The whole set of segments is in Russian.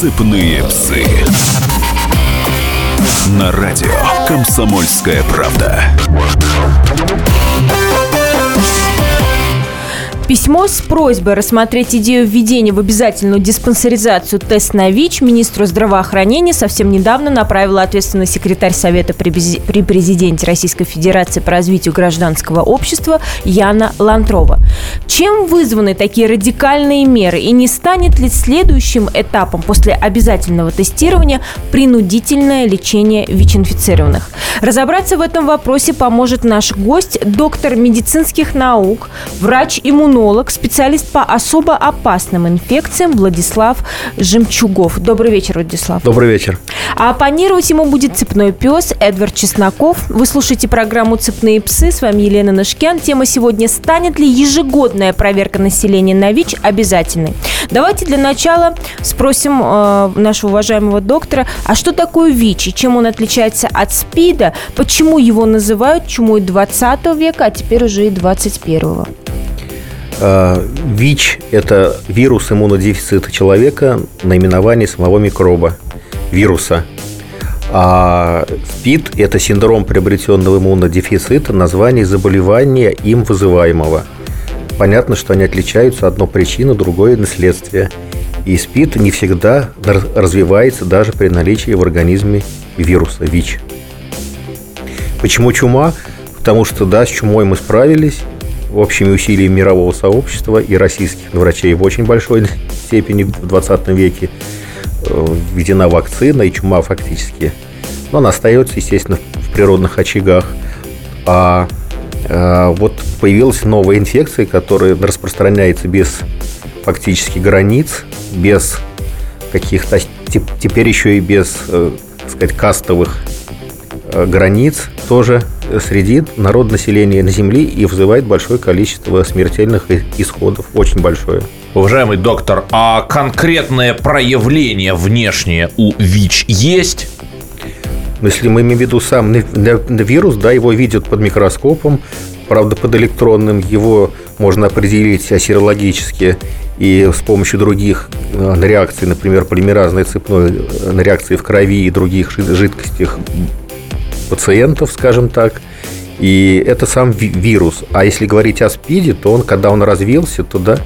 «Цепные псы». На радио «Комсомольская правда». Письмо с просьбой рассмотреть идею введения в обязательную диспансеризацию тест на ВИЧ министру здравоохранения совсем недавно направила ответственный секретарь Совета при президенте Российской Федерации по развитию гражданского общества Яна Лантрова. Чем вызваны такие радикальные меры и не станет ли следующим этапом после обязательного тестирования принудительное лечение ВИЧ-инфицированных? Разобраться в этом вопросе поможет наш гость, доктор медицинских наук, врач-иммунолог, иммунолог, специалист по особо опасным инфекциям Владислав Жемчугов. Добрый вечер, Владислав. Добрый вечер. А оппонировать ему будет цепной пес Эдвард Чесноков. Вы слушаете программу «Цепные псы». С вами Елена Нашкян. Тема сегодня «Станет ли ежегодная проверка населения на ВИЧ обязательной?» Давайте для начала спросим э, нашего уважаемого доктора, а что такое ВИЧ и чем он отличается от СПИДа? Почему его называют чумой 20 века, а теперь уже и 21 -го? Э, ВИЧ – это вирус иммунодефицита человека, наименование самого микроба, вируса. А СПИД – это синдром приобретенного иммунодефицита, название заболевания им вызываемого. Понятно, что они отличаются одно причина, другое наследствие. И СПИД не всегда развивается даже при наличии в организме вируса ВИЧ. Почему чума? Потому что, да, с чумой мы справились, общими усилиями мирового сообщества и российских врачей в очень большой степени в 20 веке э, введена вакцина, и чума фактически. Но она остается, естественно, в природных очагах. А, а вот появилась новая инфекция, которая распространяется без фактически границ, без каких-то теперь еще и без, э, так сказать, кастовых э, границ тоже среди народ населения на Земле и вызывает большое количество смертельных исходов, очень большое. Уважаемый доктор, а конкретное проявление внешнее у ВИЧ есть? Ну, если мы имеем в виду сам вирус, да, его видят под микроскопом, правда, под электронным, его можно определить серологически и с помощью других э, реакций, например, полимеразной цепной э, реакции в крови и других жидкостях пациентов, скажем так. И это сам вирус. А если говорить о СПИДе, то он, когда он развился, то да,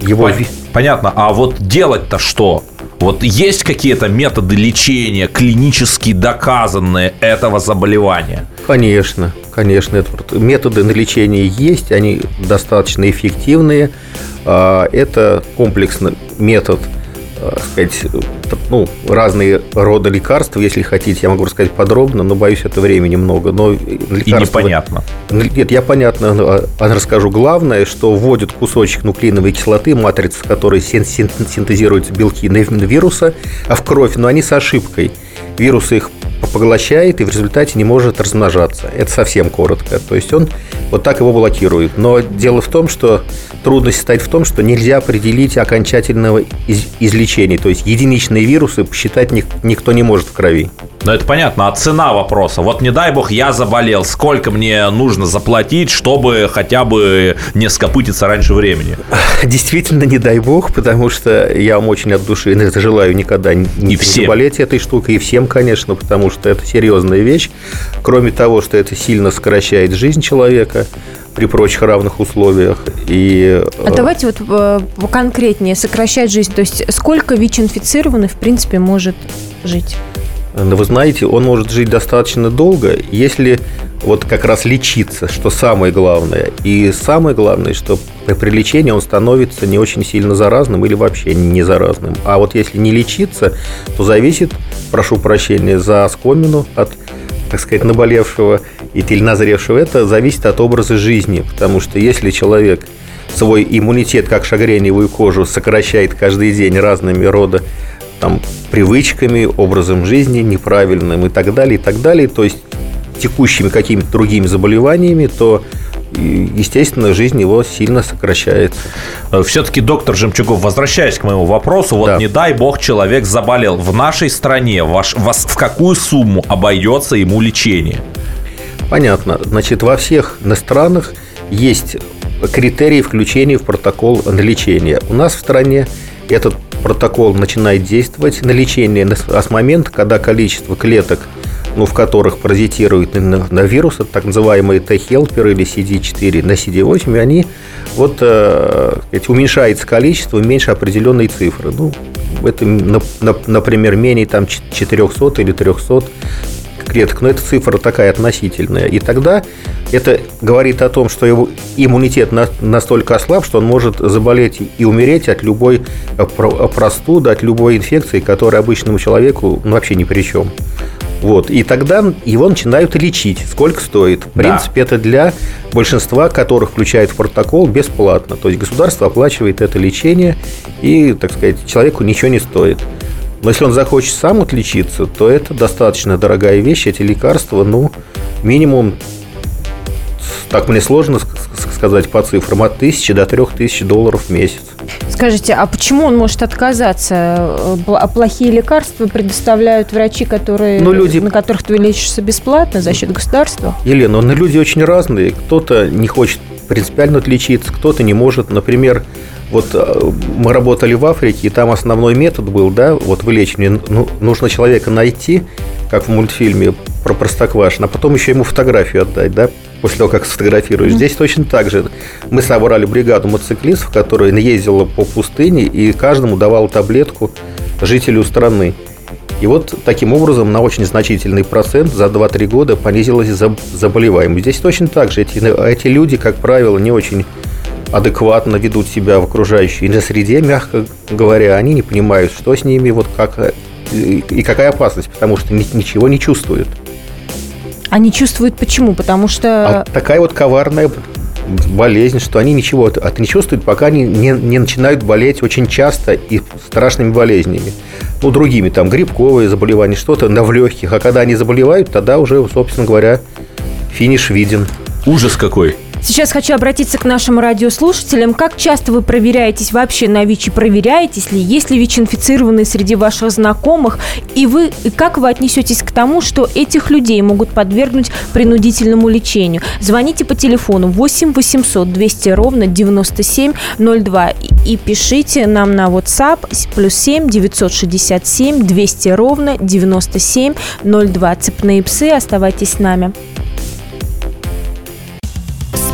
его... Понятно. А вот делать-то что? Вот есть какие-то методы лечения, клинически доказанные этого заболевания? Конечно, конечно. Методы на лечение есть, они достаточно эффективные. А, это комплексный метод – сказать, ну, разные рода лекарств, если хотите, я могу рассказать подробно, но боюсь, это времени много. Но лекарства... И непонятно. Нет, я понятно а, а расскажу. Главное, что вводят кусочек нуклеиновой кислоты, матрица, в которой синтезируются белки вируса, а в кровь, но они с ошибкой. Вирусы их поглощает и в результате не может размножаться. Это совсем коротко. То есть он вот так его блокирует. Но дело в том, что трудность состоит в том, что нельзя определить окончательного из- излечения. То есть единичные вирусы посчитать никто не может в крови. Ну, это понятно. А цена вопроса? Вот не дай бог я заболел. Сколько мне нужно заплатить, чтобы хотя бы не скопытиться раньше времени? Действительно, не дай бог, потому что я вам очень от души желаю никогда не, не заболеть этой штукой. И всем, конечно, потому что это серьезная вещь. Кроме того, что это сильно сокращает жизнь человека, при прочих равных условиях. И... А давайте вот э, конкретнее сокращать жизнь. То есть сколько ВИЧ-инфицированный, в принципе, может жить? Но вы знаете, он может жить достаточно долго, если вот как раз лечиться, что самое главное. И самое главное, что при лечении он становится не очень сильно заразным или вообще не заразным. А вот если не лечиться, то зависит, прошу прощения за скомину, от, так сказать, наболевшего или назревшего, это зависит от образа жизни. Потому что если человек свой иммунитет, как шагреневую кожу, сокращает каждый день разными рода там, привычками, образом жизни неправильным и так далее, и так далее, то есть текущими какими-то другими заболеваниями, то естественно, жизнь его сильно сокращается. Э, Все-таки, доктор Жемчугов, возвращаясь к моему вопросу, вот да. не дай бог человек заболел. В нашей стране ваш, вас в какую сумму обойдется ему лечение? Понятно. Значит, во всех странах есть критерии включения в протокол лечения. У нас в стране этот протокол начинает действовать на лечение а с момента, когда количество клеток, ну, в которых паразитируют на, на вирусы, так называемые Т-хелперы или CD4 на CD8, они вот э, уменьшается количество, меньше определенной цифры. Ну, это, например, менее там 400 или 300 клеток, но эта цифра такая относительная. И тогда это говорит о том, что его иммунитет настолько ослаб, что он может заболеть и умереть от любой простуды, от любой инфекции, которая обычному человеку ну, вообще ни при чем. Вот. И тогда его начинают лечить. Сколько стоит? В принципе, да. это для большинства, которых включает в протокол, бесплатно. То есть государство оплачивает это лечение, и, так сказать, человеку ничего не стоит. Но если он захочет сам отличиться, то это достаточно дорогая вещь. Эти лекарства, ну, минимум, так мне сложно сказать по цифрам, от 1000 до 3000 долларов в месяц. Скажите, а почему он может отказаться? А плохие лекарства предоставляют врачи, которые, ну, люди... на которых ты лечишься бесплатно за счет государства? Елена, ну, люди очень разные. Кто-то не хочет принципиально отличиться, кто-то не может. Например, вот э, мы работали в Африке, и там основной метод был, да, вот вылечивание. Ну, нужно человека найти, как в мультфильме про Простоквашино, а потом еще ему фотографию отдать, да, после того, как сфотографируешь. Mm-hmm. Здесь точно так же. Мы собрали бригаду мотоциклистов, которая ездила по пустыне и каждому давала таблетку жителю страны. И вот таким образом на очень значительный процент за 2-3 года понизилась заболеваемость. Здесь точно так же. Эти, эти люди, как правило, не очень адекватно ведут себя в окружающей среде, мягко говоря, они не понимают, что с ними, вот как и какая опасность, потому что ничего не чувствуют. Они чувствуют почему? Потому что... А такая вот коварная болезнь, что они ничего от не чувствуют, пока они не, не начинают болеть очень часто и страшными болезнями. Ну, другими, там, грибковые заболевания, что-то да, в легких. А когда они заболевают, тогда уже, собственно говоря, финиш виден. Ужас какой. Сейчас хочу обратиться к нашим радиослушателям. Как часто вы проверяетесь вообще на ВИЧ и проверяетесь ли? Есть ли ВИЧ-инфицированные среди ваших знакомых? И вы, как вы отнесетесь к тому, что этих людей могут подвергнуть принудительному лечению? Звоните по телефону 8 800 200 ровно 9702 и, и пишите нам на WhatsApp плюс 7 967 200 ровно 9702. Цепные псы, оставайтесь с нами.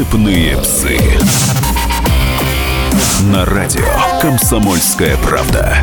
Сыпные псы. На радио Комсомольская правда.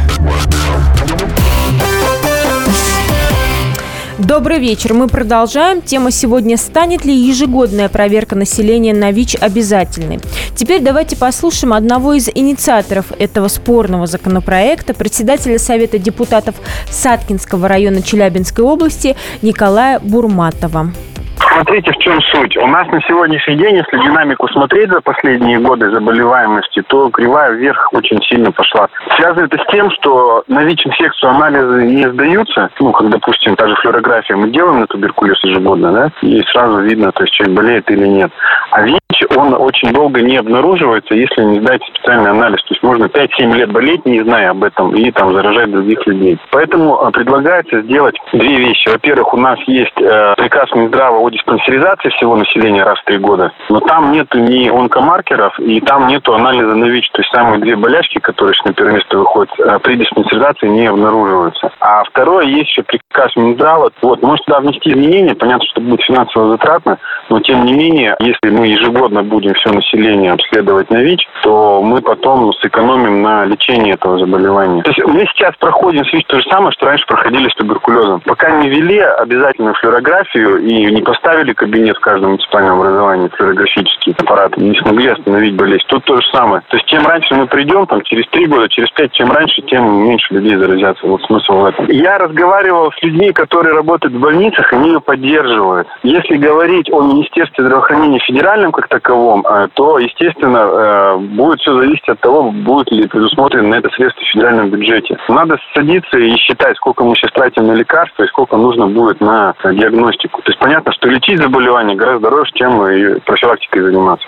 Добрый вечер. Мы продолжаем. Тема сегодня «Станет ли ежегодная проверка населения на ВИЧ обязательной?» Теперь давайте послушаем одного из инициаторов этого спорного законопроекта, председателя Совета депутатов Саткинского района Челябинской области Николая Бурматова. Смотрите, в чем суть. У нас на сегодняшний день, если динамику смотреть за последние годы заболеваемости, то кривая вверх очень сильно пошла. Связано это с тем, что на ВИЧ-инфекцию анализы не сдаются. Ну, как, допустим, та же флюорография мы делаем на туберкулез ежегодно, да, и сразу видно, то есть человек болеет или нет. А ВИЧ, он очень долго не обнаруживается, если не сдать специальный анализ. То есть можно 5-7 лет болеть, не зная об этом, и там заражать других людей. Поэтому а, предлагается сделать две вещи. Во-первых, у нас есть э, приказ Минздрава о диспансеризации всего населения раз в три года, но там нет ни онкомаркеров, и там нет анализа на ВИЧ. То есть самые две болячки, которые на первое место выходят, э, при диспансеризации не обнаруживаются. А второе, есть еще приказ Минздрава. Вот, может туда внести изменения, понятно, что будет финансово затратно, но тем не менее, если мы ежегодно будем все население обследовать на ВИЧ, то мы потом сэкономим на лечении этого заболевания. То есть мы сейчас проходим с ВИЧ то же самое, что раньше проходили с туберкулезом. Пока не ввели обязательную флюорографию и не поставили кабинет в каждом муниципальном образовании, флюорографический аппарат, не смогли остановить болезнь. Тут то же самое. То есть, чем раньше мы придем, там, через три года, через пять, чем раньше, тем меньше людей заразятся. Вот смысл в этом. Я разговаривал с людьми, которые работают в больницах, они ее поддерживают. Если говорить о Министерстве здравоохранения федеральном как таковом, э, то, естественно, э, будет все зависеть от того, будет ли предусмотрено это средства в федеральном бюджете. Надо садиться и считать, сколько мы сейчас тратим на лекарства и сколько нужно будет на диагностику. То есть понятно, что лечить заболевание гораздо дороже, чем и профилактикой заниматься.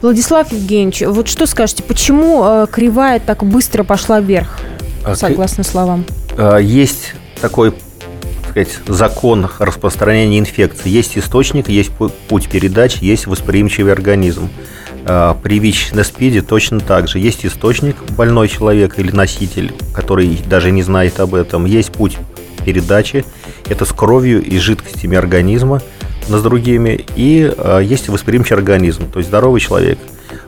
Владислав Евгеньевич, вот что скажете, почему э, кривая так быстро пошла вверх, а, согласно словам? А, есть такой сказать, закон распространения инфекции. Есть источник, есть путь передачи, есть восприимчивый организм. А, при ВИЧ на СПИДе точно так же. Есть источник, больной человек или носитель, который даже не знает об этом. Есть путь передачи, это с кровью и жидкостями организма с другими, и э, есть восприимчивый организм, то есть здоровый человек.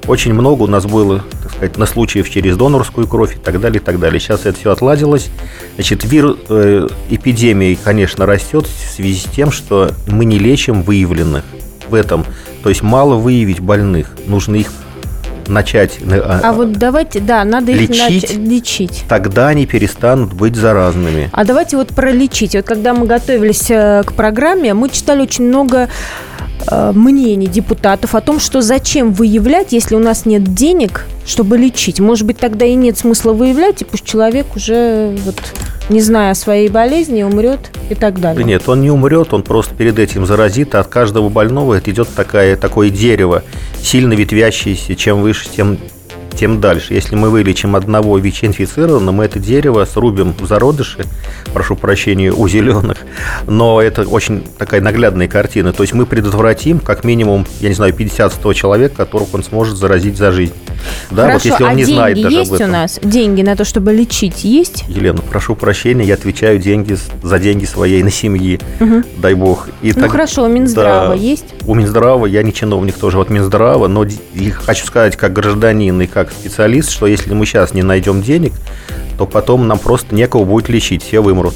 Очень много у нас было, так сказать, на случаев через донорскую кровь и так далее, и так далее. Сейчас это все отладилось. Значит, вирус, э, эпидемия, конечно, растет в связи с тем, что мы не лечим выявленных в этом. То есть мало выявить больных, нужно их начать э, а, а вот давайте, да, надо лечить, их лечить. Тогда они перестанут быть заразными. А давайте вот про лечить. Вот когда мы готовились э, к программе, мы читали очень много э, мнений депутатов о том, что зачем выявлять, если у нас нет денег, чтобы лечить. Может быть, тогда и нет смысла выявлять, и пусть человек уже вот не зная о своей болезни, умрет и так далее. Да нет, он не умрет, он просто перед этим заразит, а от каждого больного это идет такая, такое дерево, сильно ветвящееся, чем выше, тем тем дальше. Если мы вылечим одного ВИЧ-инфицированного, мы это дерево срубим в зародыши, прошу прощения, у зеленых, но это очень такая наглядная картина. То есть мы предотвратим как минимум, я не знаю, 50-100 человек, которых он сможет заразить за жизнь. Да, Хорошо, вот если он а не деньги знает даже есть об этом. у нас? Деньги на то, чтобы лечить, есть? Елена, прошу прощения, я отвечаю деньги за деньги своей на семьи, угу. дай бог. И ну так, хорошо, у Минздрава да, есть? У Минздрава, я не чиновник тоже, вот Минздрава, но хочу сказать, как гражданин и как специалист, что если мы сейчас не найдем денег, то потом нам просто некого будет лечить, все вымрут.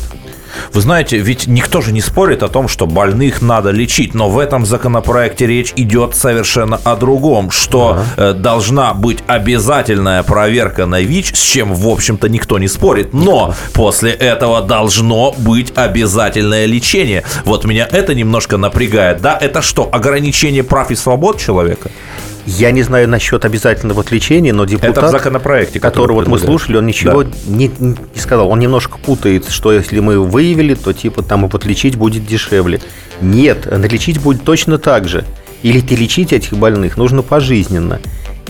Вы знаете, ведь никто же не спорит о том, что больных надо лечить, но в этом законопроекте речь идет совершенно о другом, что ага. Э, должна быть обязательная проверка на ВИЧ, с чем, в общем-то, никто не спорит, но после этого должно быть обязательное лечение. Вот меня это немножко напрягает, да? Это что, ограничение прав и свобод человека? Я не знаю насчет обязательного отличения, но депутат, Это в законопроекте, который вот мы слушали, он ничего да. не, не сказал. Он немножко путает, что если мы выявили, то типа там и подлечить будет дешевле. Нет, лечить будет точно так же. Или лечить этих больных нужно пожизненно.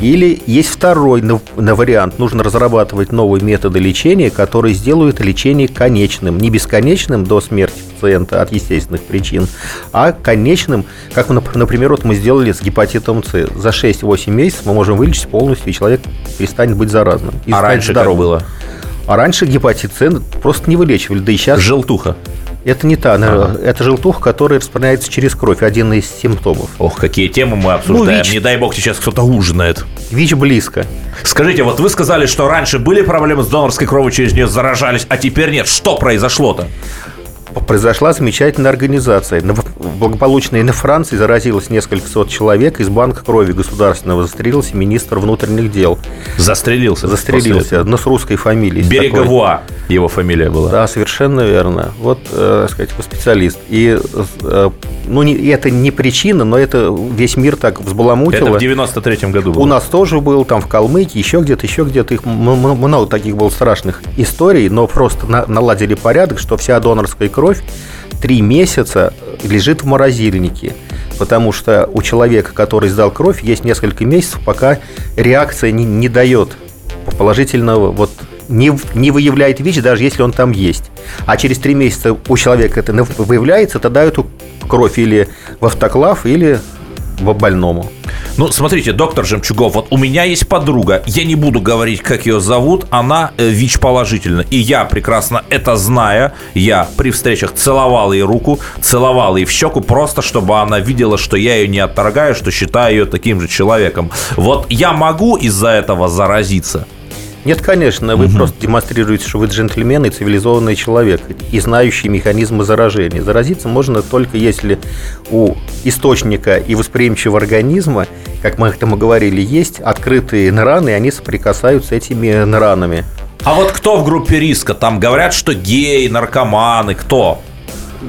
Или есть второй на, на вариант. Нужно разрабатывать новые методы лечения, которые сделают лечение конечным. Не бесконечным до смерти пациента от естественных причин, а конечным, как, например, вот мы сделали с гепатитом С. За 6-8 месяцев мы можем вылечить полностью, и человек перестанет быть заразным. И а раньше здоровым. как было? А раньше гепатит С просто не вылечивали, да и сейчас... Желтуха. Это не та, ага. это желтуха, которая распространяется через кровь, один из симптомов. Ох, какие темы мы обсуждаем. Ну, ВИЧ... Не дай бог сейчас кто-то ужинает. ВИЧ близко. Скажите, вот вы сказали, что раньше были проблемы с донорской кровью, через нее заражались, а теперь нет. Что произошло-то? Произошла замечательная организация. Благополучно и на Франции заразилось несколько сот человек. Из банка крови государственного застрелился министр внутренних дел. Застрелился? Застрелился, но с русской фамилией. Береговуа его фамилия была. Да, совершенно верно. Вот, э, сказать, специалист. И, э, ну, не, это не причина, но это весь мир так взбаламутило. Это в 93-м году было. У нас тоже был, там в Калмыкии, еще где-то, еще где-то. Их много таких было страшных историй, но просто на, наладили порядок, что вся донорская кровь три месяца лежит в морозильнике, потому что у человека, который сдал кровь, есть несколько месяцев, пока реакция не, не дает положительного, вот не, не выявляет ВИЧ, даже если он там есть. А через три месяца у человека это выявляется, тогда эту кровь или в автоклав, или больному. Ну, смотрите, доктор Жемчугов, вот у меня есть подруга, я не буду говорить, как ее зовут, она э, ВИЧ-положительна. И я прекрасно это зная, я при встречах целовал ей руку, целовал ей в щеку, просто чтобы она видела, что я ее не отторгаю, что считаю ее таким же человеком. Вот я могу из-за этого заразиться? Нет, конечно, вы просто демонстрируете, что вы джентльмен и цивилизованный человек, и знающий механизмы заражения. Заразиться можно только если у источника и восприимчивого организма, как мы этому говорили, есть открытые нраны, и они соприкасаются с этими нранами. А вот кто в группе риска? Там говорят, что геи, наркоманы, кто?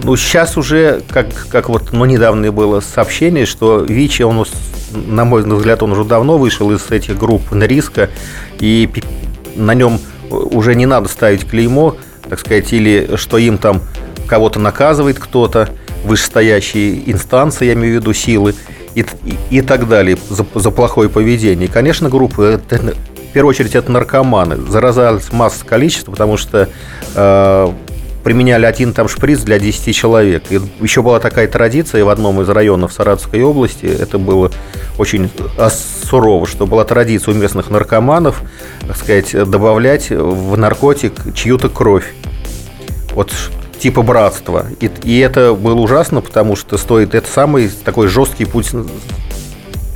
Ну, сейчас уже, как, как вот, ну, недавно было сообщение, что ВИЧ, он, на мой взгляд, он уже давно вышел из этих групп на риска, и на нем уже не надо ставить клеймо, так сказать, или что им там кого-то наказывает кто-то, вышестоящие инстанции, я имею в виду силы, и, и, и так далее за, за плохое поведение. И, конечно, группы, это, в первую очередь, это наркоманы. Заразались масса количества, потому что э, применяли один там шприц для 10 человек. И еще была такая традиция в одном из районов Саратовской области, это было очень сурово, что была традиция у местных наркоманов, так сказать, добавлять в наркотик чью-то кровь. Вот типа братства. И, и это было ужасно, потому что стоит это самый такой жесткий путь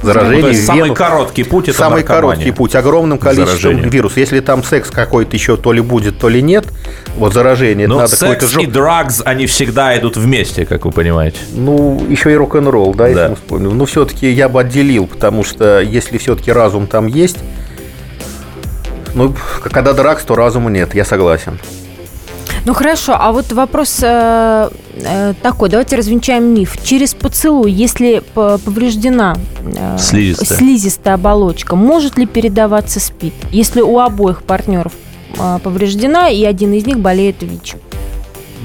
заражение. Ну, то есть самый короткий путь это Самый короткий путь, огромным количеством заражение. вирусов. Если там секс какой-то еще то ли будет, то ли нет, вот заражение, Но надо секс и drugs, они всегда идут вместе, как вы понимаете. Ну, еще и рок-н-ролл, да, да. если мы вспомним. Но ну, все-таки я бы отделил, потому что если все-таки разум там есть, ну, когда дракс, то разума нет, я согласен. Ну хорошо, а вот вопрос э, э, такой, давайте развенчаем миф. Через поцелуй, если повреждена э, слизистая. слизистая оболочка, может ли передаваться СПИД, если у обоих партнеров э, повреждена и один из них болеет ВИЧ?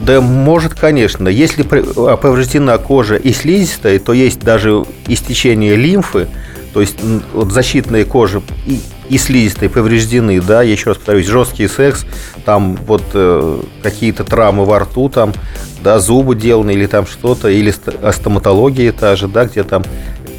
Да, может, конечно. Если а, повреждена кожа и слизистая, то есть даже истечение лимфы, то есть вот защитная кожа и, и слизистые повреждены, да, я еще раз повторюсь, жесткий секс, там вот э, какие-то травмы во рту, там, да, зубы деланы или там что-то, или стоматология та же, да, где там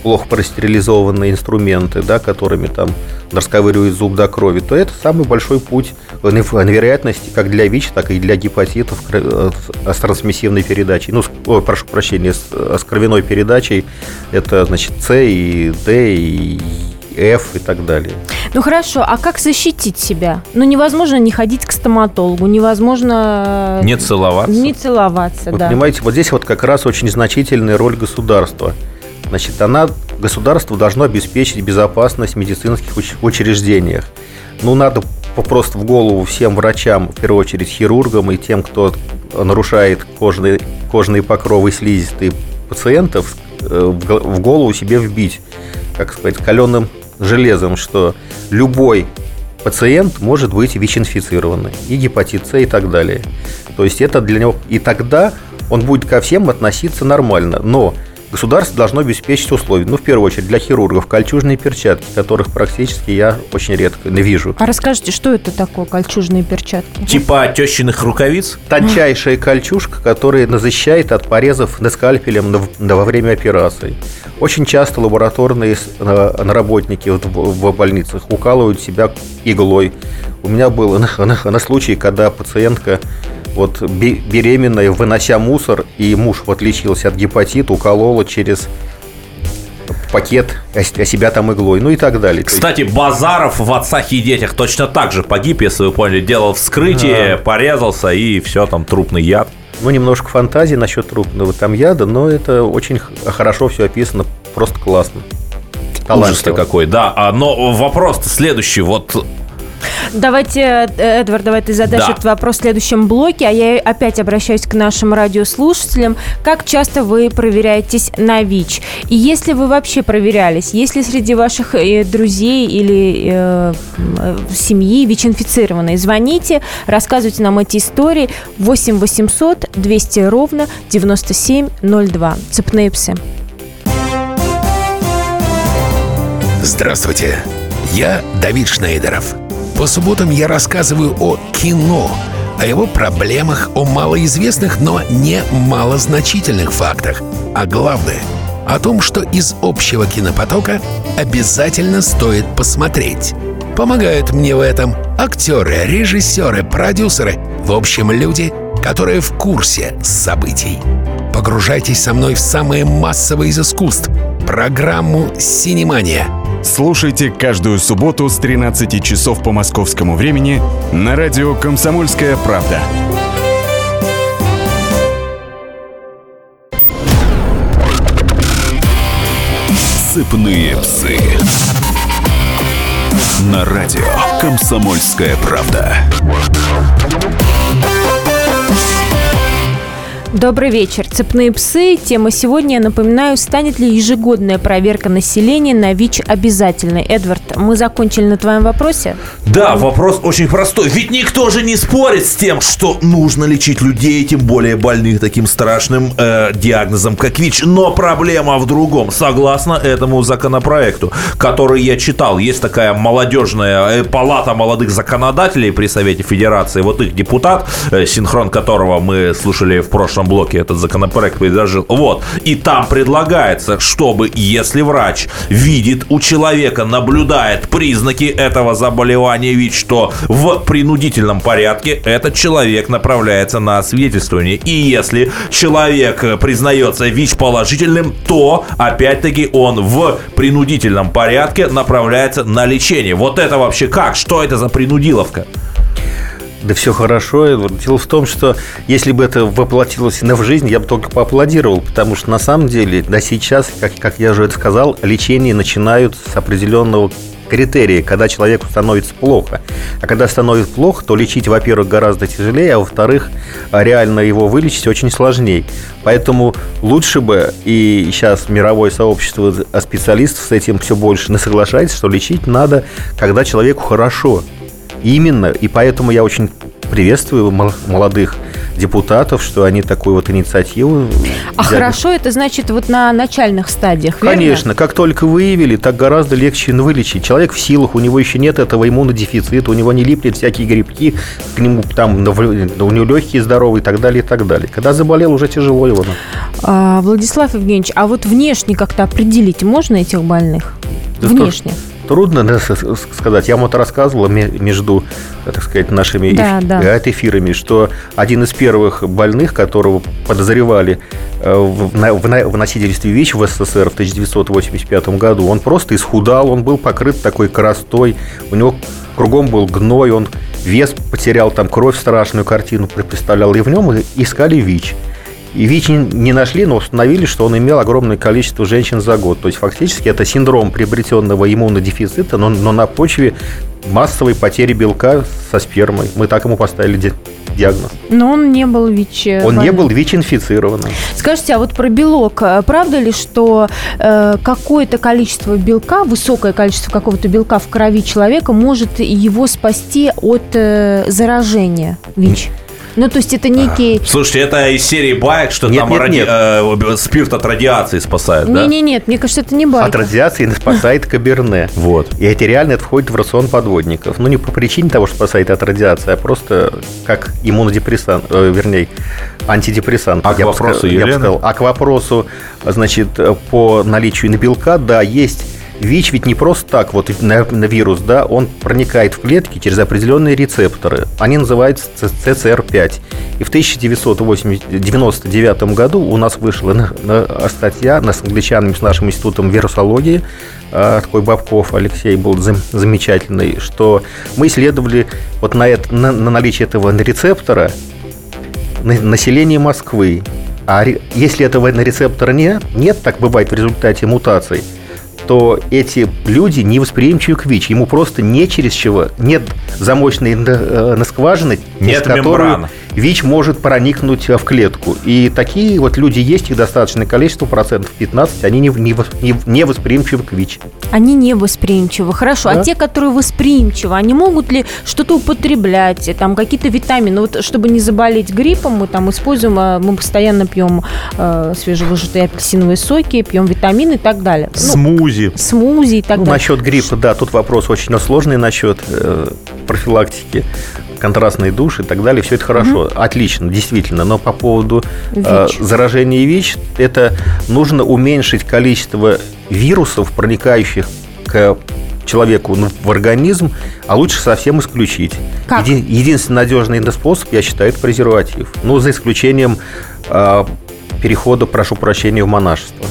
плохо простерилизованные инструменты, да, которыми там расковыривают зуб до крови, то это самый большой путь вероятности как для ВИЧ, так и для гепатитов э, с трансмиссивной передачей. Ну, ой, прошу прощения, с, с кровяной передачей это, значит, С и Д и F и так далее. Ну хорошо, а как защитить себя? Ну невозможно не ходить к стоматологу, невозможно... Не целоваться. Не целоваться, Вы да. понимаете, вот здесь вот как раз очень значительная роль государства. Значит, она, государство должно обеспечить безопасность в медицинских учреждениях. Ну, надо просто в голову всем врачам, в первую очередь хирургам и тем, кто нарушает кожные, кожные покровы слизистые пациентов, э, в голову себе вбить, как сказать, каленым железом, что любой пациент может быть ВИЧ-инфицированный, и гепатит С и так далее. То есть это для него... И тогда он будет ко всем относиться нормально. Но Государство должно обеспечить условия. Ну, в первую очередь, для хирургов кольчужные перчатки, которых практически я очень редко вижу. А расскажите, что это такое кольчужные перчатки? Типа тещиных рукавиц? Тончайшая кольчужка, которая защищает от порезов на скальпелем во время операции. Очень часто лабораторные работники в больницах укалывают себя иглой. У меня было на случай, когда пациентка вот беременная, вынося мусор, и муж вот лечился от гепатита, уколола через пакет, а себя там иглой, ну и так далее. Кстати, Базаров в «Отцах и детях» точно так же погиб, если вы поняли, делал вскрытие, а. порезался и все, там трупный яд. Ну, немножко фантазии насчет трупного там яда, но это очень хорошо все описано, просто классно. Ужас-то какой, да. А, но вопрос следующий. Вот Давайте, э, Эдвард, давай ты задашь да. этот вопрос в следующем блоке, а я опять обращаюсь к нашим радиослушателям. Как часто вы проверяетесь на ВИЧ? И если вы вообще проверялись, если среди ваших э, друзей или э, семьи ВИЧ-инфицированные, звоните, рассказывайте нам эти истории 8 800 200 ровно 9702. Цепные псы. Здравствуйте, я Давид Шнейдеров. По субботам я рассказываю о кино, о его проблемах, о малоизвестных, но не малозначительных фактах. А главное — о том, что из общего кинопотока обязательно стоит посмотреть. Помогают мне в этом актеры, режиссеры, продюсеры, в общем, люди, которые в курсе событий. Погружайтесь со мной в самое массовое из искусств — программу «Синемания» — Слушайте каждую субботу с 13 часов по московскому времени на радио «Комсомольская правда». Сыпные псы. На радио «Комсомольская правда». Добрый вечер. Цепные псы. Тема сегодня, я напоминаю, станет ли ежегодная проверка населения на ВИЧ обязательной? Эдвард, мы закончили на твоем вопросе? Да, вопрос очень простой. Ведь никто же не спорит с тем, что нужно лечить людей, тем более больных таким страшным э, диагнозом, как ВИЧ. Но проблема в другом. Согласно этому законопроекту, который я читал, есть такая молодежная э, палата молодых законодателей при Совете Федерации. Вот их депутат, э, синхрон которого мы слушали в прошлом блоке, этот законопроект предложил. Вот. И там предлагается, чтобы если врач видит у человека, наблюдает признаки этого заболевания ВИЧ, что в принудительном порядке этот человек направляется на освидетельствование. И если человек признается ВИЧ положительным, то опять-таки он в принудительном порядке направляется на лечение. Вот это вообще как? Что это за принудиловка? Да все хорошо. Дело в том, что если бы это воплотилось в жизнь, я бы только поаплодировал, потому что на самом деле, да сейчас, как, как я уже это сказал, лечение начинают с определенного критерии, когда человеку становится плохо. А когда становится плохо, то лечить, во-первых, гораздо тяжелее, а во-вторых, реально его вылечить очень сложнее. Поэтому лучше бы, и сейчас мировое сообщество специалистов с этим все больше не соглашается, что лечить надо, когда человеку хорошо. Именно, и поэтому я очень приветствую молодых депутатов, что они такую вот инициативу. А взяли. хорошо, это значит вот на начальных стадиях, верно? Конечно, как только выявили, так гораздо легче вылечить. Человек в силах, у него еще нет этого иммунодефицита, у него не липнет всякие грибки, к нему там у него легкие здоровые и так далее, и так далее. Когда заболел, уже тяжело его. А, Владислав Евгеньевич, а вот внешне как-то определить можно этих больных? Да внешне. Что? Трудно сказать. Я вам это рассказывал между, так сказать, нашими да, эф... да. эфирами, что один из первых больных, которого подозревали э, в носительстве ВИЧ в СССР в 1985 году, он просто исхудал, он был покрыт такой коростой, у него кругом был гной, он вес потерял, там кровь страшную картину представлял, и в нем искали ВИЧ. И ВИЧ не нашли, но установили, что он имел огромное количество женщин за год. То есть фактически это синдром приобретенного иммунодефицита, но, но на почве массовой потери белка со спермой. Мы так ему поставили ди диагноз. Но он не был ВИЧ. Э, он не был ВИЧ-инфицированным. Скажите, а вот про белок. Э, правда ли, что э, какое-то количество белка, высокое количество какого-то белка в крови человека может его спасти от э, заражения ВИЧ? Ну, то есть это некий... Слушайте, это из серии баек, что нет, там нет, ради... нет. Э, спирт от радиации спасает, не, да? Не, нет, мне кажется, это не байка. От радиации спасает каберне. Вот. И это реально это входит в рацион подводников. Ну, не по причине того, что спасает от радиации, а просто как иммунодепрессант, э, вернее, антидепрессант. А к вопросу, я бы сказал, А к вопросу, значит, по наличию на белка, да, есть ВИЧ ведь не просто так, вот на, на вирус, да, он проникает в клетки через определенные рецепторы. Они называются ЦЦР5. И в 1999 году у нас вышла на, на статья с англичанами, с нашим институтом вирусологии, а, такой Бабков Алексей был замечательный, что мы исследовали вот на, это, на, на наличие этого рецептора население Москвы. А если этого рецептора нет, нет, так бывает в результате мутаций, что эти люди не восприимчивы к ВИЧ. Ему просто не через чего. Нет замочной э, на скважины, нет мембраны. ВИЧ может проникнуть в клетку. И такие вот люди есть, их достаточное количество, процентов 15, они не, не, не восприимчивы к ВИЧ. Они не восприимчивы. Хорошо. А да? А те, которые восприимчивы, они могут ли что-то употреблять, там какие-то витамины? Вот чтобы не заболеть гриппом, мы там используем, э, мы постоянно пьем э, свежевыжатые апельсиновые соки, пьем витамины и так далее. Ну, смузи. Ну, смузи и так ну, далее. Насчет гриппа, да, тут вопрос очень сложный насчет э, профилактики контрастный душ и так далее, все это хорошо, угу. отлично, действительно. Но по поводу э, заражения ВИЧ, это нужно уменьшить количество вирусов, проникающих к человеку в организм, а лучше совсем исключить. Как? Еди, единственный надежный способ, я считаю, это презерватив. Ну, за исключением э, перехода, прошу прощения, в монашество.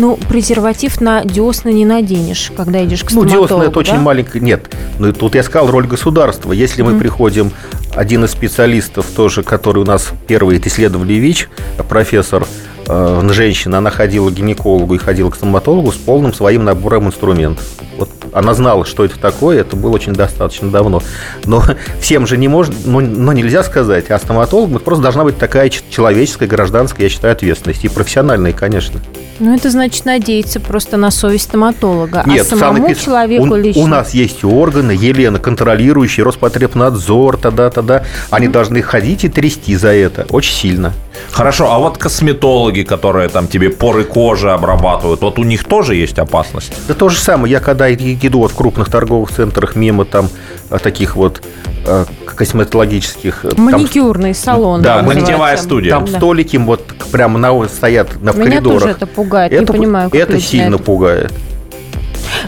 Ну, презерватив на десна не наденешь, когда идешь к Ну, стоматологу, десна это очень да? маленькая. Нет, ну тут я сказал роль государства. Если мы приходим, один из специалистов тоже, который у нас первый исследовали ВИЧ, профессор, э, женщина, она ходила к гинекологу и ходила к стоматологу с полным своим набором инструментов. Вот она знала, что это такое, это было очень достаточно давно. Но всем же не можно, ну, но нельзя сказать, а стоматологам просто должна быть такая человеческая, гражданская, я считаю, ответственность. И профессиональная, конечно. Ну, это значит надеяться просто на совесть стоматолога. Нет, а самому санэпид- человеку у, лично. у нас есть органы, Елена, контролирующие, Роспотребнадзор, тогда-тогда. Они должны ходить и трясти за это очень сильно. Хорошо, а вот косметологи, которые там тебе поры кожи обрабатывают, вот у них тоже есть опасность? Да то же самое, я когда иду вот в крупных торговых центрах мимо там э, таких вот э, косметологических... э, там- Маникюрный салон. Да, ногтевая студия. Там Да. столики вот прямо на, стоят на, в Меня коридорах. тоже это пугает, не Это, понимаю, как это сильно это- пугает.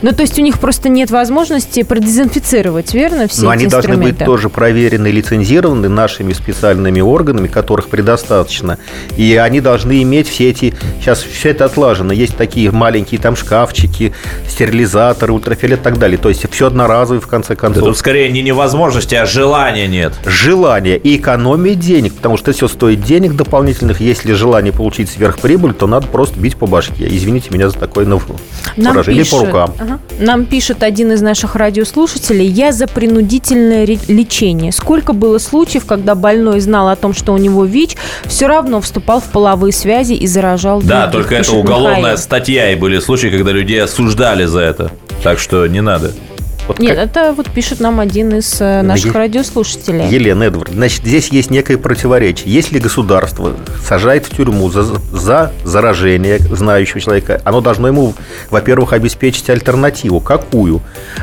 Ну, то есть у них просто нет возможности продезинфицировать, верно, все Но эти они должны быть тоже проверены и лицензированы нашими специальными органами, которых предостаточно. И они должны иметь все эти... Сейчас все это отлажено. Есть такие маленькие там шкафчики, стерилизаторы, ультрафиолет и так далее. То есть все одноразовые, в конце Да концов. тут скорее не невозможности, а желания нет. Желание и экономия денег, потому что все стоит денег дополнительных. Если желание получить сверхприбыль, то надо просто бить по башке. Извините меня за такое Нам выражение по рукам. Ага. Нам пишет один из наших радиослушателей, я за принудительное лечение. Сколько было случаев, когда больной знал о том, что у него ВИЧ, все равно вступал в половые связи и заражал Да, других, только это уголовная Михаил. статья, и были случаи, когда людей осуждали за это. Так что не надо. Вот Нет, как- это вот пишет нам один из э, наших Е- радиослушателей. Елена Эдвард, значит, здесь есть некое противоречие. Если государство сажает в тюрьму за, за заражение знающего человека, оно должно ему, во-первых, обеспечить альтернативу. Какую?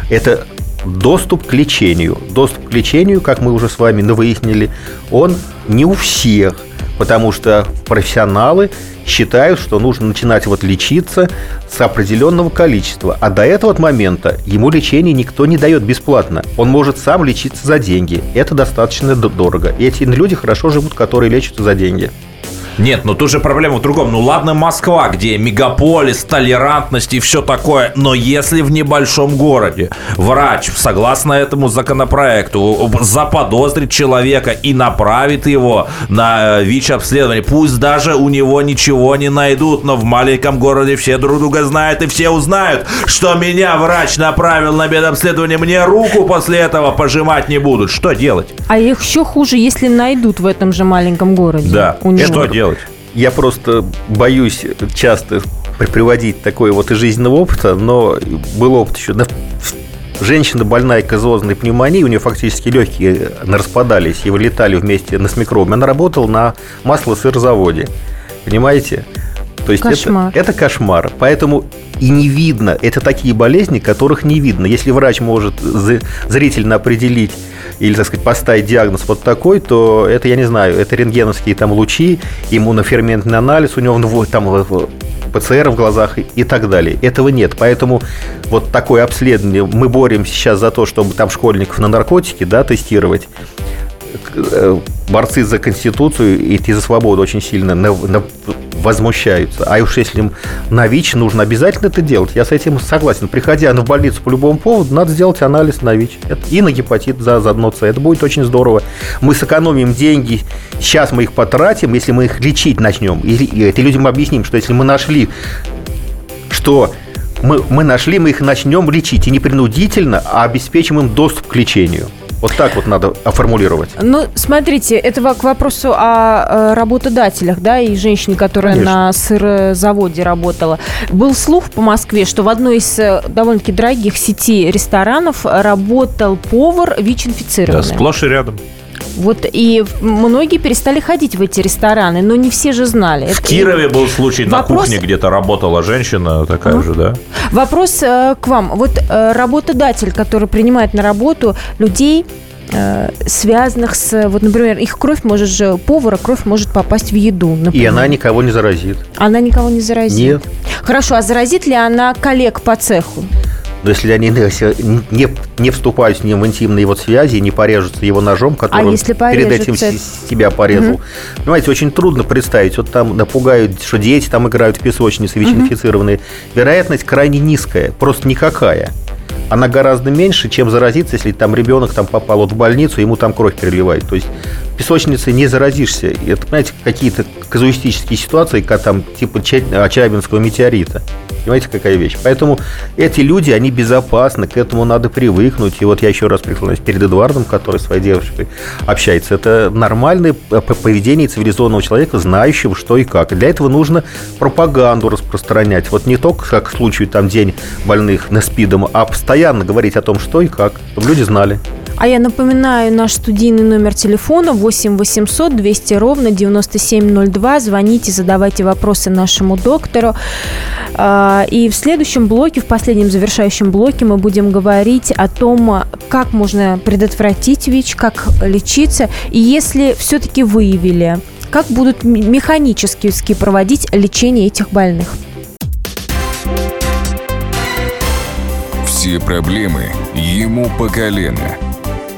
Это доступ к лечению. Доступ к лечению, как мы уже с вами выяснили, он не у всех, потому что профессионалы считают, что нужно начинать вот лечиться с определенного количества. А до этого момента ему лечение никто не дает бесплатно. Он может сам лечиться за деньги. Это достаточно дорого. И эти люди хорошо живут, которые лечатся за деньги. Нет, но тут же проблема в другом. Ну ладно, Москва, где мегаполис, толерантность и все такое. Но если в небольшом городе врач, согласно этому законопроекту, заподозрит человека и направит его на э, ВИЧ-обследование, пусть даже у него ничего не найдут, но в маленьком городе все друг друга знают и все узнают, что меня врач направил на медобследование, мне руку после этого пожимать не будут. Что делать? А еще хуже, если найдут в этом же маленьком городе. Да, у него. что делать? Я просто боюсь часто при- приводить такое вот из жизненного опыта, но был опыт еще. На- Женщина больная казозной пневмонией, у нее фактически легкие распадались и вылетали вместе на микробами. Она работала на масло-сырзаводе. Понимаете? То есть Кошмар. Это, это кошмар. Поэтому и не видно. Это такие болезни, которых не видно. Если врач может зрительно определить или, так сказать, поставить диагноз вот такой, то это, я не знаю, это рентгеновские там лучи, иммуноферментный анализ, у него ну, там э, ПЦР в глазах и, так далее. Этого нет. Поэтому вот такое обследование, мы боремся сейчас за то, чтобы там школьников на наркотики да, тестировать. Э, Борцы за Конституцию и и за свободу очень сильно на- на- возмущаются. А уж если им на ВИЧ нужно обязательно это делать, я с этим согласен. Приходя в больницу по любому поводу, надо сделать анализ на ВИЧ. И на гепатит за, заодно С. Это будет очень здорово. Мы сэкономим деньги, сейчас мы их потратим, если мы их лечить начнем. И это людям объясним, что если мы нашли, что мы, мы нашли, мы их начнем лечить. И не принудительно, а обеспечим им доступ к лечению. Вот так вот надо оформулировать. Ну, смотрите, это к вопросу о э, работодателях, да, и женщине, которая Конечно. на сырозаводе работала. Был слух по Москве, что в одной из э, довольно-таки дорогих сетей ресторанов работал повар Да, ВИЧ-инфицированный. сплошь и рядом. Вот, и многие перестали ходить в эти рестораны, но не все же знали. В Это- Кирове был случай, на Вопрос- кухне где-то работала женщина такая Ну. же, да? Вопрос э, к вам. Вот э, работодатель, который принимает на работу людей, э, связанных с, вот, например, их кровь может же, повара кровь может попасть в еду, например. И она никого не заразит. Она никого не заразит? Нет. Хорошо, а заразит ли она коллег по цеху? Но если они не, не, не вступают с ним в интимные вот связи, не порежутся его ножом, который А он если перед этим себя порезал. Понимаете, очень трудно представить. Вот там напугают, что дети там играют в песочнице ВИЧ-инфицированные. Вероятность крайне низкая, просто никакая. Она гораздо меньше, чем заразиться, если там ребенок там попал вот в больницу, ему там кровь переливает. То есть в песочнице не заразишься. Это, понимаете, какие-то казуистические ситуации, как там типа а, Челябинского метеорита. Понимаете, какая вещь? Поэтому эти люди, они безопасны, к этому надо привыкнуть. И вот я еще раз преклоняюсь перед Эдуардом, который с своей девушкой общается. Это нормальное п- поведение цивилизованного человека, знающего, что и как. Для этого нужно пропаганду распространять. Вот не только, как в случае там День больных на СПИДом, а постоянно говорить о том, что и как, чтобы люди знали. А я напоминаю, наш студийный номер телефона 8 800 200 ровно 9702. Звоните, задавайте вопросы нашему доктору. А, И в следующем блоке, в последнем завершающем блоке мы будем говорить о том, как можно предотвратить ВИЧ, как лечиться. И если все-таки выявили, как будут механически проводить лечение этих больных. Все проблемы ему по колено.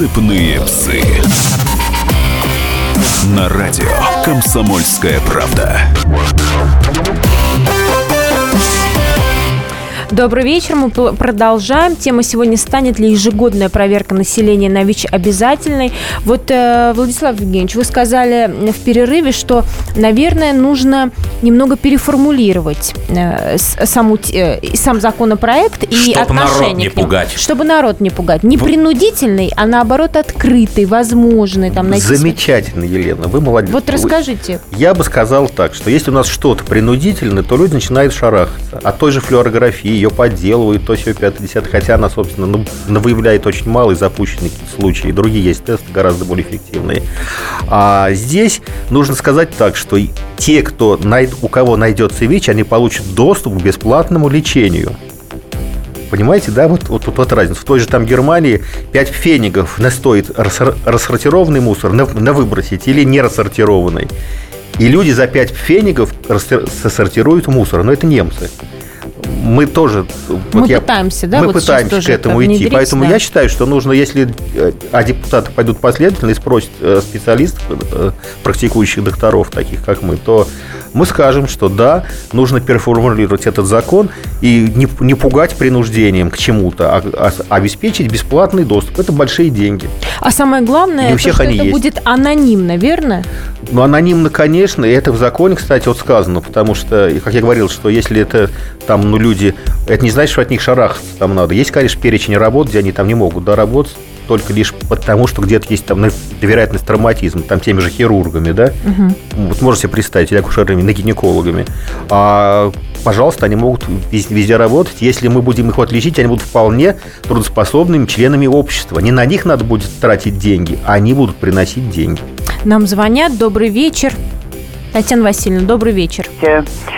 Сыпные псы. На радио «Комсомольская правда». Добрый вечер, мы продолжаем. Тема сегодня станет ли ежегодная проверка населения на ВИЧ обязательной. Вот, э, Владислав Евгеньевич, вы сказали в перерыве, что, наверное, нужно немного переформулировать э, саму, э, сам законопроект и Чтоб народ отношение не к нему. пугать. Чтобы народ не пугать. Не принудительный, а наоборот открытый, возможный. Там, найти- Замечательно, Елена, вы молодец. Вот Вы- расскажите. Я бы сказал так, что если у нас что-то принудительное, то люди начинают шарахаться. От той же флюорографии ее подделывают, то все 50 хотя она, собственно, ну, выявляет очень запущенные какие-то случаи. Другие есть тесты гораздо более эффективные. А здесь нужно сказать так, что те, кто найд- у кого найдется ВИЧ, они получат доступ к бесплатному лечению. Понимаете, да, вот, вот, вот, вот разница. В той же там Германии 5 фенигов стоит рассор- рассортированный мусор на, на выбросить или не рассортированный. И люди за 5 фенигов сортируют мусор. Но это немцы. Мы тоже... Мы пытаемся, да, Мы вот пытаемся к этому это идти. Поэтому да. я считаю, что нужно, если... э, А депутаты пойдут последовательно и спросят э, специалистов, э, практикующих докторов, таких как мы, то мы скажем, что да, нужно переформулировать этот закон и не, не пугать принуждением к чему-то, а, а обеспечить бесплатный доступ. Это большие деньги. А самое главное, Не у то, всех что они это есть. будет анонимно, верно? Ну, анонимно, конечно, и это в законе, кстати, вот сказано, потому что, как я говорил, что если это там, ну, люди, это не значит, что от них шарахаться там надо. Есть, конечно, перечень работ, где они там не могут доработать, только лишь потому, что где-то есть там вероятность травматизма, там теми же хирургами, да? Вот можете себе представить, или акушерами, или гинекологами. А, пожалуйста, они могут везде, везде работать. Если мы будем их вот лечить, они будут вполне трудоспособными членами общества. Не на них надо будет тратить деньги, а они будут приносить деньги. Нам звонят. Добрый вечер. Татьяна Васильевна, добрый вечер.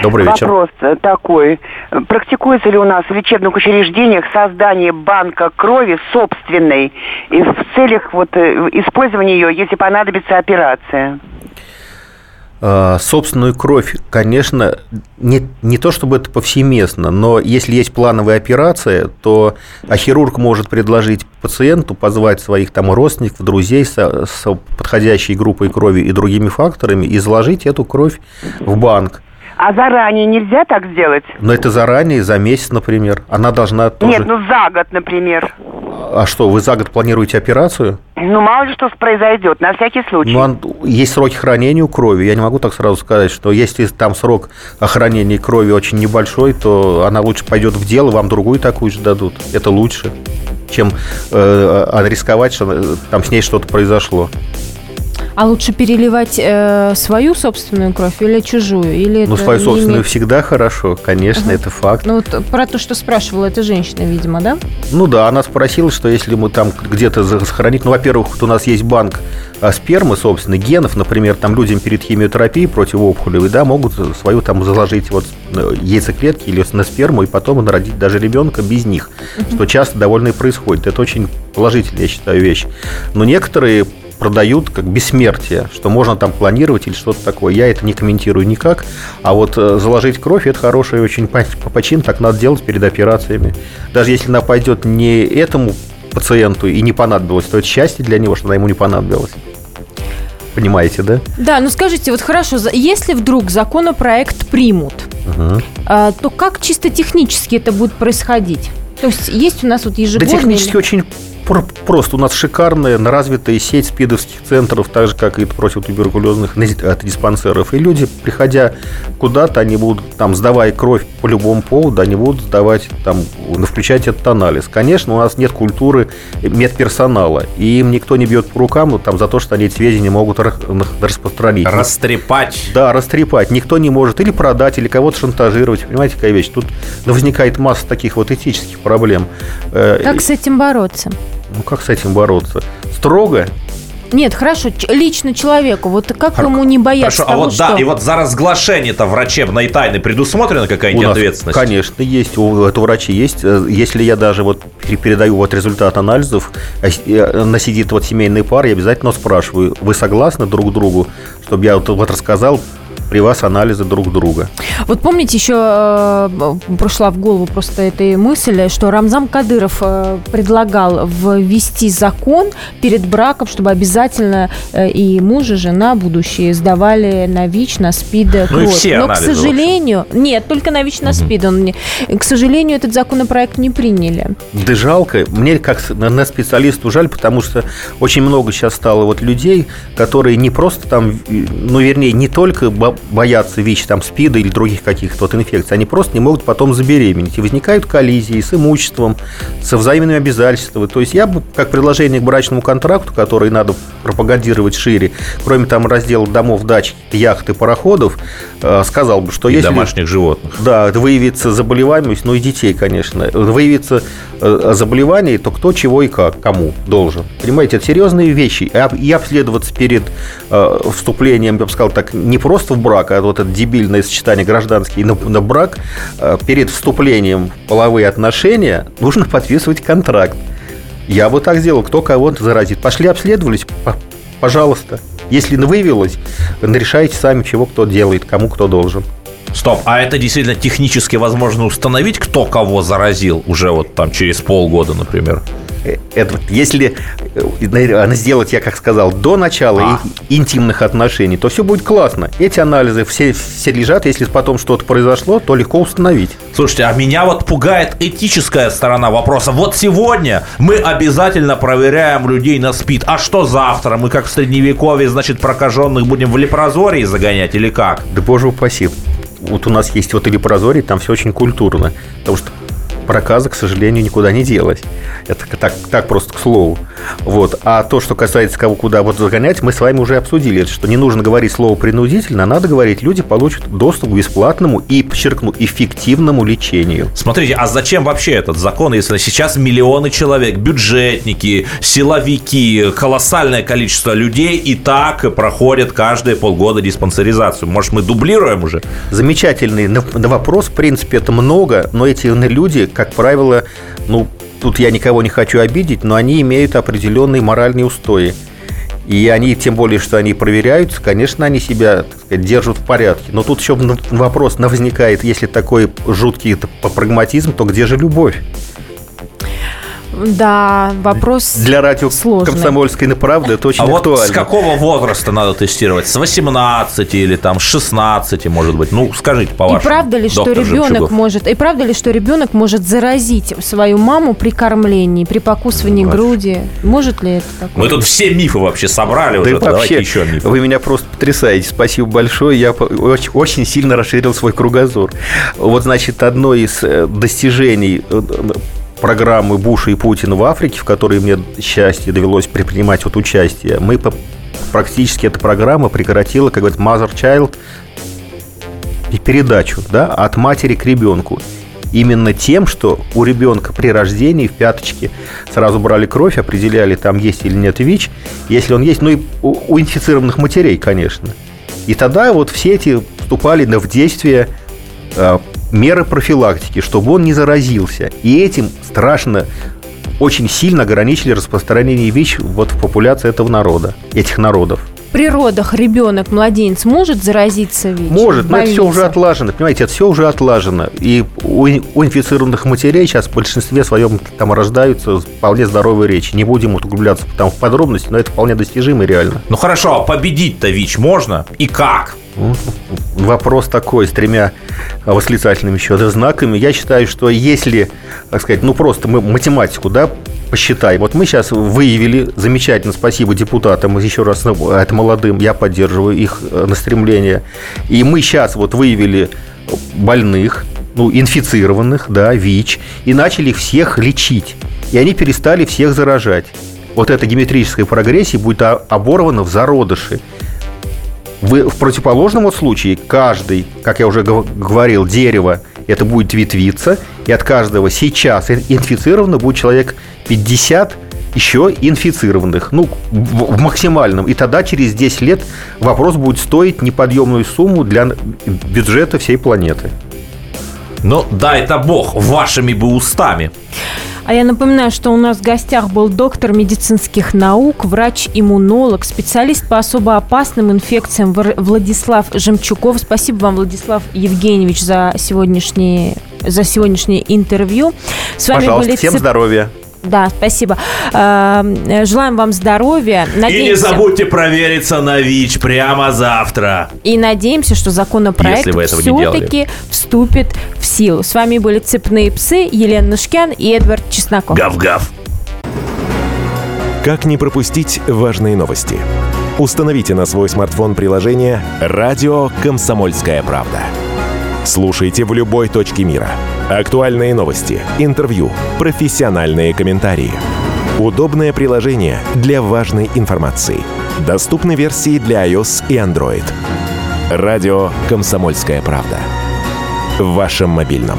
Добрый вечер. Вопрос э, такой. Практикуется ли у нас в лечебных учреждениях создание банка крови собственной и в целях вот, э, использования ее, если понадобится операция? А, Собственную кровь, конечно, не, не то чтобы это повсеместно, но если есть плановая операция, то а хирург может предложить пациенту позвать своих там родственников, друзей со- с подходящей группой крови и другими факторами и заложить эту кровь в банк. А заранее нельзя так сделать? Но это заранее, за месяц, например. Она должна тоже... Нет, ну за год, например. А что, вы за год планируете операцию? Ну, мало ли что произойдет, на всякий случай. Ну, он- есть сроки хранения у крови. Я не могу так сразу сказать, что если там срок хранения крови очень небольшой, то она лучше пойдет в дело, вам другую такую же дадут. Это лучше, чем э, а, рисковать, что э, там с ней что-то произошло. А лучше переливать э, свою собственную кровь или чужую? Или Ну, свою собственную имеет- всегда хорошо, конечно, это факт. Ну, вот про то, что спрашивала эта женщина, видимо, да? Ну да, она спросила, что если мы там где-то сохранить... Ну, во-первых, вот у нас есть банк а, спермы, собственно, генов, например, там людям перед химиотерапией противоопухолевой, да, могут свою там заложить вот э, яйцеклетки или на сперму и потом народить даже ребенка без них, что часто довольно и происходит. Это очень положительная, я считаю, вещь. Но некоторые продают как бессмертие, что можно там планировать или что-то такое. Я это не комментирую никак. А вот э, заложить кровь – это хороший очень по- почин, так надо делать перед операциями. Даже если она пойдет не этому пациенту и не понадобилось, то это счастье для него, что она ему не понадобилась. Понимаете, да? Да, ну скажите, вот хорошо, если вдруг законопроект примут, а, то как чисто технически это будет происходить? То есть есть у нас вот Да ежегодные... технически очень просто. У нас шикарная, развитая сеть спидовских центров, так же, как и противотуберкулезных э, диспансеров. И люди, приходя куда-то, они будут, там, сдавая кровь по любому поводу, они будут сдавать, там, ну, включать этот анализ. Конечно, у нас нет культуры медперсонала, и им никто не бьет по рукам ну, там, за то, что они эти сведения могут ра- распространить. Растрепать. Да, растрепать. Никто не может или продать, или кого-то шантажировать. Понимаете, какая вещь? Тут ну, возникает масса таких вот этических проблем. Э, Как с этим бороться? Ну, как с этим бороться? Строго? Нет, хорошо, лично человеку, вот как ему не бояться Хорошо, а того, вот что... да, и вот за разглашение-то врачебной тайны предусмотрена какая-нибудь У нас, ответственность? Конечно, есть. У это врачи есть. Э, Если я даже вот пере- передаю вот результат анализов, а э, на сидит вот семейный пар, я обязательно спрашиваю, вы согласны друг другу, чтобы я вот, вот рассказал при вас анализы друг друга. Вот помните, еще э, прошла в голову просто эта мысль, что Рамзан Кадыров э, предлагал ввести закон перед браком, чтобы обязательно э, и муж, и жена будущие сдавали на ВИЧ, на СПИД э, Ну и кровь. все Но, анализы, к сожалению, нет, только на ВИЧ, на СПИД. Он к сожалению, этот законопроект не приняли. Да жалко. Мне как на специалисту жаль, потому что очень много сейчас стало вот людей, которые не просто там, ну, вернее, не только боятся ВИЧ, там, СПИДа или других каких-то вот инфекций, они просто не могут потом забеременеть. И возникают коллизии с имуществом, со взаимными обязательствами. То есть я бы, как предложение к брачному контракту, который надо пропагандировать шире, кроме там раздела домов, дач, яхт и пароходов, э, сказал бы, что И если... домашних животных. Да, выявится заболеваемость, ну и детей, конечно. Выявится э, заболевание, то кто, чего и как, кому должен. Понимаете, это серьезные вещи. И об- И обследоваться перед э, вступлением, я бы сказал так, не просто в брак, а вот это дебильное сочетание гражданский на, на брак, э, перед вступлением в половые отношения нужно подписывать контракт. Я бы так сделал, кто кого-то заразит. Пошли обследовались, пожалуйста. Если выявилось, решайте сами, чего кто делает, кому кто должен. Стоп, а это действительно технически возможно установить, кто кого заразил уже вот там через полгода, например? Э, Это вот если э, наверное, сделать, я как сказал, до начала А. интимных отношений, то все будет классно. Эти анализы все, все лежат, если потом что-то произошло, то легко установить. Слушайте, а меня вот пугает этическая сторона вопроса. Вот сегодня мы обязательно проверяем людей на СПИД. А что завтра? Мы как в средневековье, значит, прокаженных будем в лепрозории загонять или как? Да боже упаси. Вот у нас есть вот или прозорий, там все очень культурно. Потому что проказа, к сожалению, никуда не делась. Это так, так просто к слову. Вот. А то, что касается кого куда вот загонять, мы с вами уже обсудили, что не нужно говорить слово принудительно, а надо говорить, люди получат доступ к бесплатному и, подчеркну, эффективному лечению. Смотрите, а зачем вообще этот закон, если сейчас миллионы человек, бюджетники, силовики, колоссальное количество людей и так проходят каждые полгода диспансеризацию? Может, мы дублируем уже? Замечательный на, на вопрос, в принципе, это много, но эти люди, как правило, ну, тут я никого не хочу обидеть, но они имеют определенные моральные устои. И они, тем более, что они проверяются, конечно, они себя сказать, держат в порядке. Но тут еще вопрос возникает, если такой жуткий прагматизм, то где же любовь? Да, вопрос Для радио сложный. «Комсомольской на правда» это очень А вот актуально. с какого возраста надо тестировать? С 18 или там с 16, может быть? Ну, скажите, по И правда ли, что ребенок Жемчугов. может, и правда ли, что ребенок может заразить свою маму при кормлении, при покусывании груди? Может ли это такое? Мы тут все мифы вообще собрали Да уже. и Давайте вообще, еще мифы. вы меня просто потрясаете. Спасибо большое. Я очень, очень сильно расширил свой кругозор. Вот, значит, одно из э, достижений э, программы Буша и Путина в Африке, в которой мне счастье довелось предпринимать вот участие, мы по- практически эта программа прекратила, как говорят, mother child передачу да, от матери к ребенку. Именно тем, что у ребенка при рождении в пяточке сразу брали кровь, определяли, там есть или нет ВИЧ, если он есть, ну и у, инфицированных матерей, конечно. И тогда вот все эти вступали в действие э, меры профилактики, чтобы он не заразился. И этим страшно очень сильно ограничили распространение ВИЧ вот в популяции этого народа, этих народов. При родах ребенок, младенец может заразиться ВИЧ? Может, но это все уже отлажено. Понимаете, это все уже отлажено. И у, ин- у инфицированных матерей сейчас в большинстве своем там рождаются вполне здоровые речи. Не будем углубляться там в подробности, но это вполне достижимо реально. Ну хорошо, а победить-то ВИЧ можно? И как? Вопрос такой, с тремя восклицательными еще знаками. Я считаю, что если, так сказать, ну просто мы математику, да, посчитаем. Вот мы сейчас выявили, замечательно, спасибо депутатам, еще раз, ну, это молодым, я поддерживаю их э, на стремление. И мы сейчас вот выявили больных, ну, инфицированных, да, ВИЧ, и начали всех лечить. И они перестали всех заражать. Вот эта геометрическая прогрессия будет оборвана в зародыше. В, в противоположном вот случае каждый, как я уже гов- говорил, дерево, это будет ветвиться, и от каждого сейчас ин- инфицировано будет человек 50 еще инфицированных, ну, в, в максимальном. И тогда через 10 лет вопрос будет стоить неподъемную сумму для бюджета всей планеты. Ну, дай-то бог, вашими бы устами. А я напоминаю, что у нас в гостях был доктор медицинских наук, врач-иммунолог, специалист по особо опасным инфекциям Владислав Жемчуков. Спасибо вам, Владислав Евгеньевич, за сегодняшнее, за сегодняшнее интервью. С вами Пожалуйста, были всем здоровья. Да, спасибо. Э, Желаем вам здоровья. И не Надеемся, забудьте провериться на ВИЧ прямо завтра. и надеемся, что законопроект все-таки вступит в силу. С вами были «Цепные псы» Елена Нушкян и Эдвард Чесноков. Гав-гав. Как не пропустить важные новости? Установите на свой смартфон приложение «Радио Комсомольская правда». Слушайте в любой точке мира. Актуальные новости, интервью, профессиональные комментарии. Удобное приложение для важной информации. Доступны версии для iOS и Android. Радио «Комсомольская правда». В вашем мобильном.